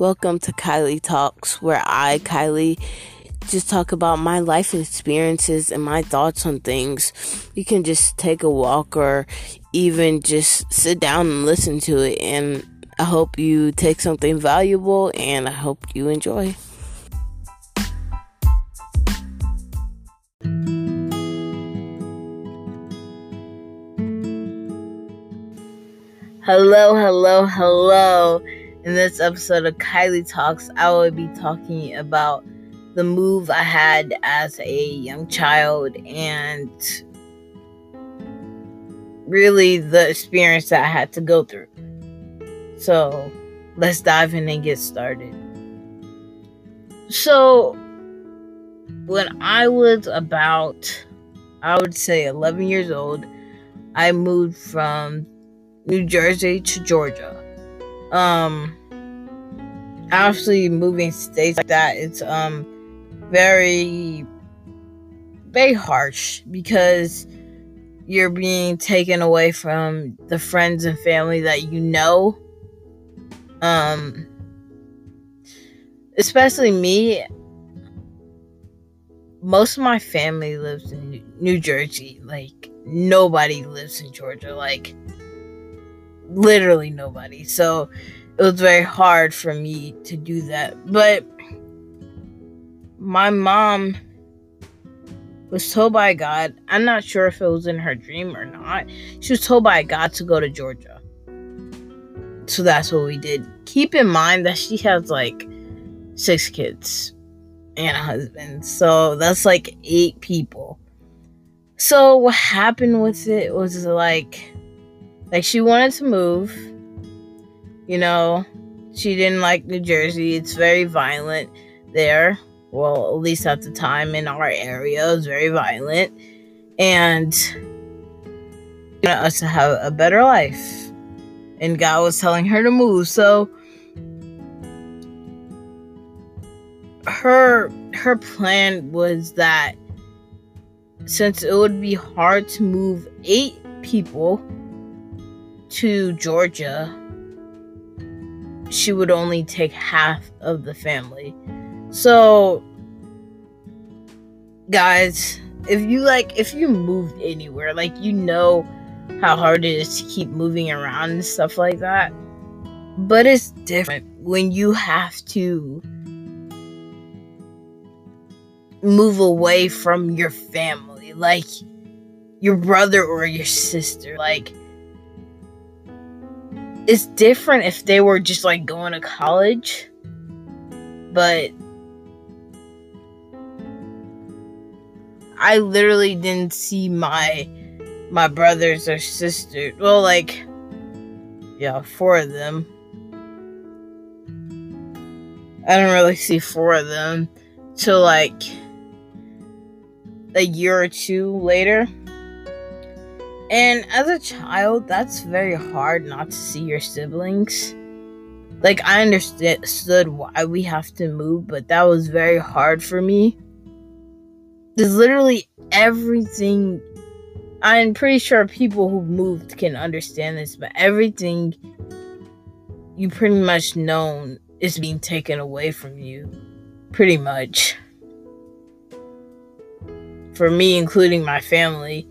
Welcome to Kylie Talks, where I, Kylie, just talk about my life experiences and my thoughts on things. You can just take a walk or even just sit down and listen to it. And I hope you take something valuable and I hope you enjoy. Hello, hello, hello. In this episode of Kylie Talks, I will be talking about the move I had as a young child and really the experience that I had to go through. So, let's dive in and get started. So, when I was about, I would say 11 years old, I moved from New Jersey to Georgia. Um, obviously, moving states like that, it's um very, very harsh because you're being taken away from the friends and family that you know. Um, especially me. Most of my family lives in New Jersey. Like nobody lives in Georgia. Like literally nobody. So it was very hard for me to do that. But my mom was told by God, I'm not sure if it was in her dream or not. She was told by God to go to Georgia. So that's what we did. Keep in mind that she has like six kids and a husband. So that's like eight people. So what happened with it was like like she wanted to move. You know, she didn't like New Jersey. It's very violent there. Well, at least at the time in our area, it was very violent. And you know, us to have a better life. And God was telling her to move. So her her plan was that since it would be hard to move eight people to Georgia, she would only take half of the family. So, guys, if you like, if you moved anywhere, like, you know how hard it is to keep moving around and stuff like that. But it's different when you have to move away from your family, like your brother or your sister. Like, it's different if they were just like going to college, but I literally didn't see my my brothers or sisters. Well, like yeah, four of them. I don't really see four of them till like a year or two later. And as a child, that's very hard not to see your siblings. Like, I understood why we have to move, but that was very hard for me. There's literally everything. I'm pretty sure people who moved can understand this, but everything you pretty much known is being taken away from you. Pretty much. For me, including my family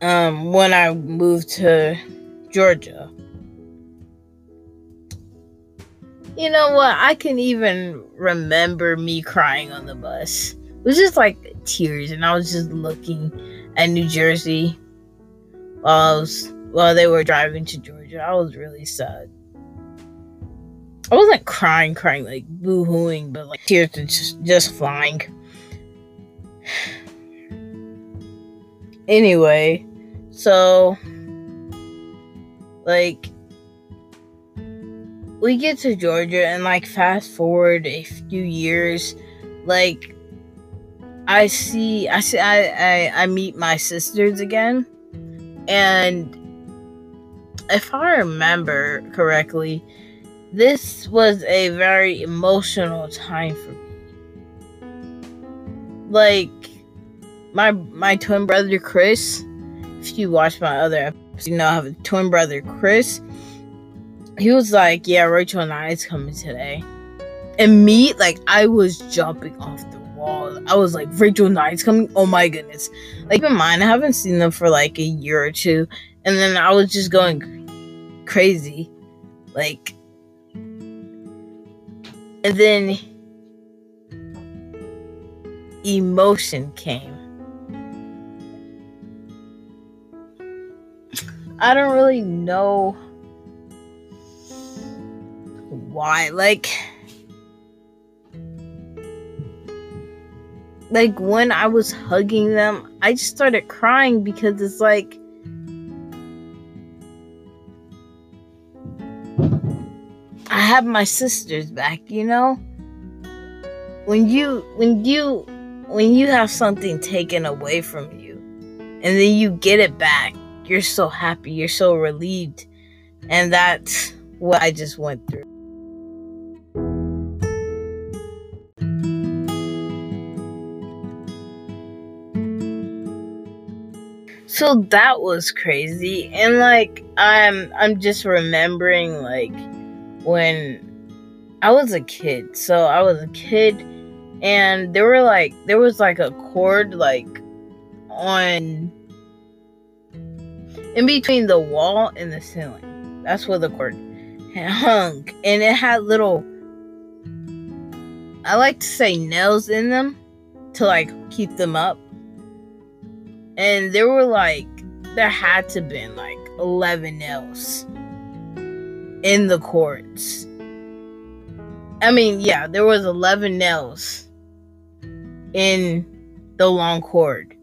um, when I moved to Georgia. You know what? I can even remember me crying on the bus. It was just like tears, and I was just looking at New Jersey while was while they were driving to Georgia. I was really sad. I wasn't crying, crying like boo-hooing, but like tears were just just flying. anyway, so, like, we get to Georgia and, like, fast forward a few years, like, I see, I see, I, I, I meet my sisters again, and if I remember correctly, this was a very emotional time for me. Like, my my twin brother Chris if you watch my other episodes, you know I have a twin brother, Chris. he was like, "Yeah, Rachel and I is coming today," and me, like, I was jumping off the wall. I was like, "Rachel and I is coming! Oh my goodness!" Like, in mind, I haven't seen them for like a year or two, and then I was just going crazy, like, and then emotion came. I don't really know why. Like, like when I was hugging them, I just started crying because it's like I have my sisters back, you know? When you when you when you have something taken away from you and then you get it back, you're so happy, you're so relieved. And that's what I just went through. So that was crazy. And like I'm I'm just remembering like when I was a kid. So I was a kid and there were like there was like a cord like on in between the wall and the ceiling. That's where the cord hung. And it had little I like to say nails in them to like keep them up. And there were like there had to been like 11 nails in the cords. I mean, yeah, there was 11 nails in the long cord.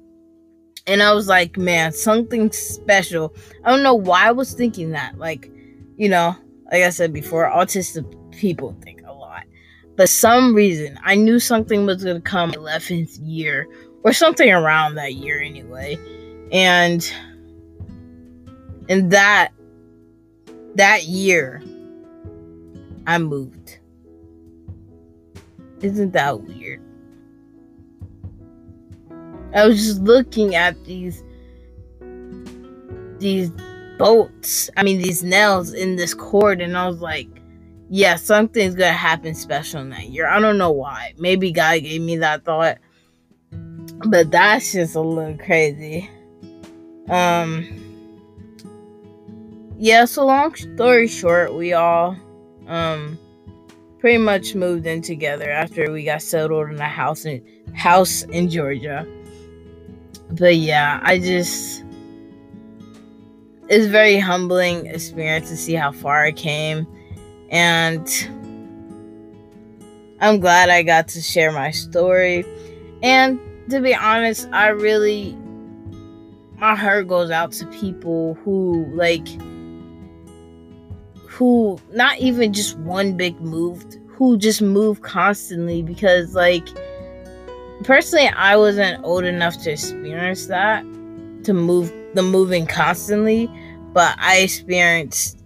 And I was like, man, something special. I don't know why I was thinking that. Like, you know, like I said before, autistic people think a lot. But some reason, I knew something was going to come 11th year or something around that year anyway. And and that that year I moved. Isn't that weird? I was just looking at these these bolts. I mean these nails in this cord and I was like, yeah, something's gonna happen special in that year. I don't know why. Maybe God gave me that thought. But that's just a little crazy. Um yeah, so long story short, we all um pretty much moved in together after we got settled in a house in house in Georgia but yeah, I just it's very humbling experience to see how far I came and I'm glad I got to share my story. And to be honest, I really my heart goes out to people who like who not even just one big move, who just move constantly because like personally i wasn't old enough to experience that to move the moving constantly but i experienced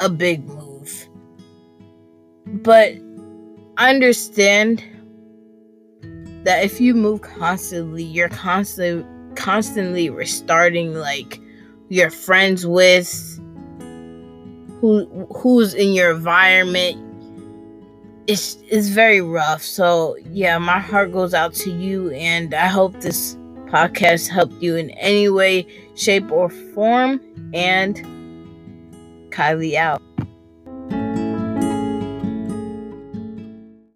a big move. But i understand that if you move constantly you're constantly constantly restarting like your friends with who who's in your environment it's it's very rough. So yeah, my heart goes out to you, and I hope this podcast helped you in any way, shape, or form. And Kylie out.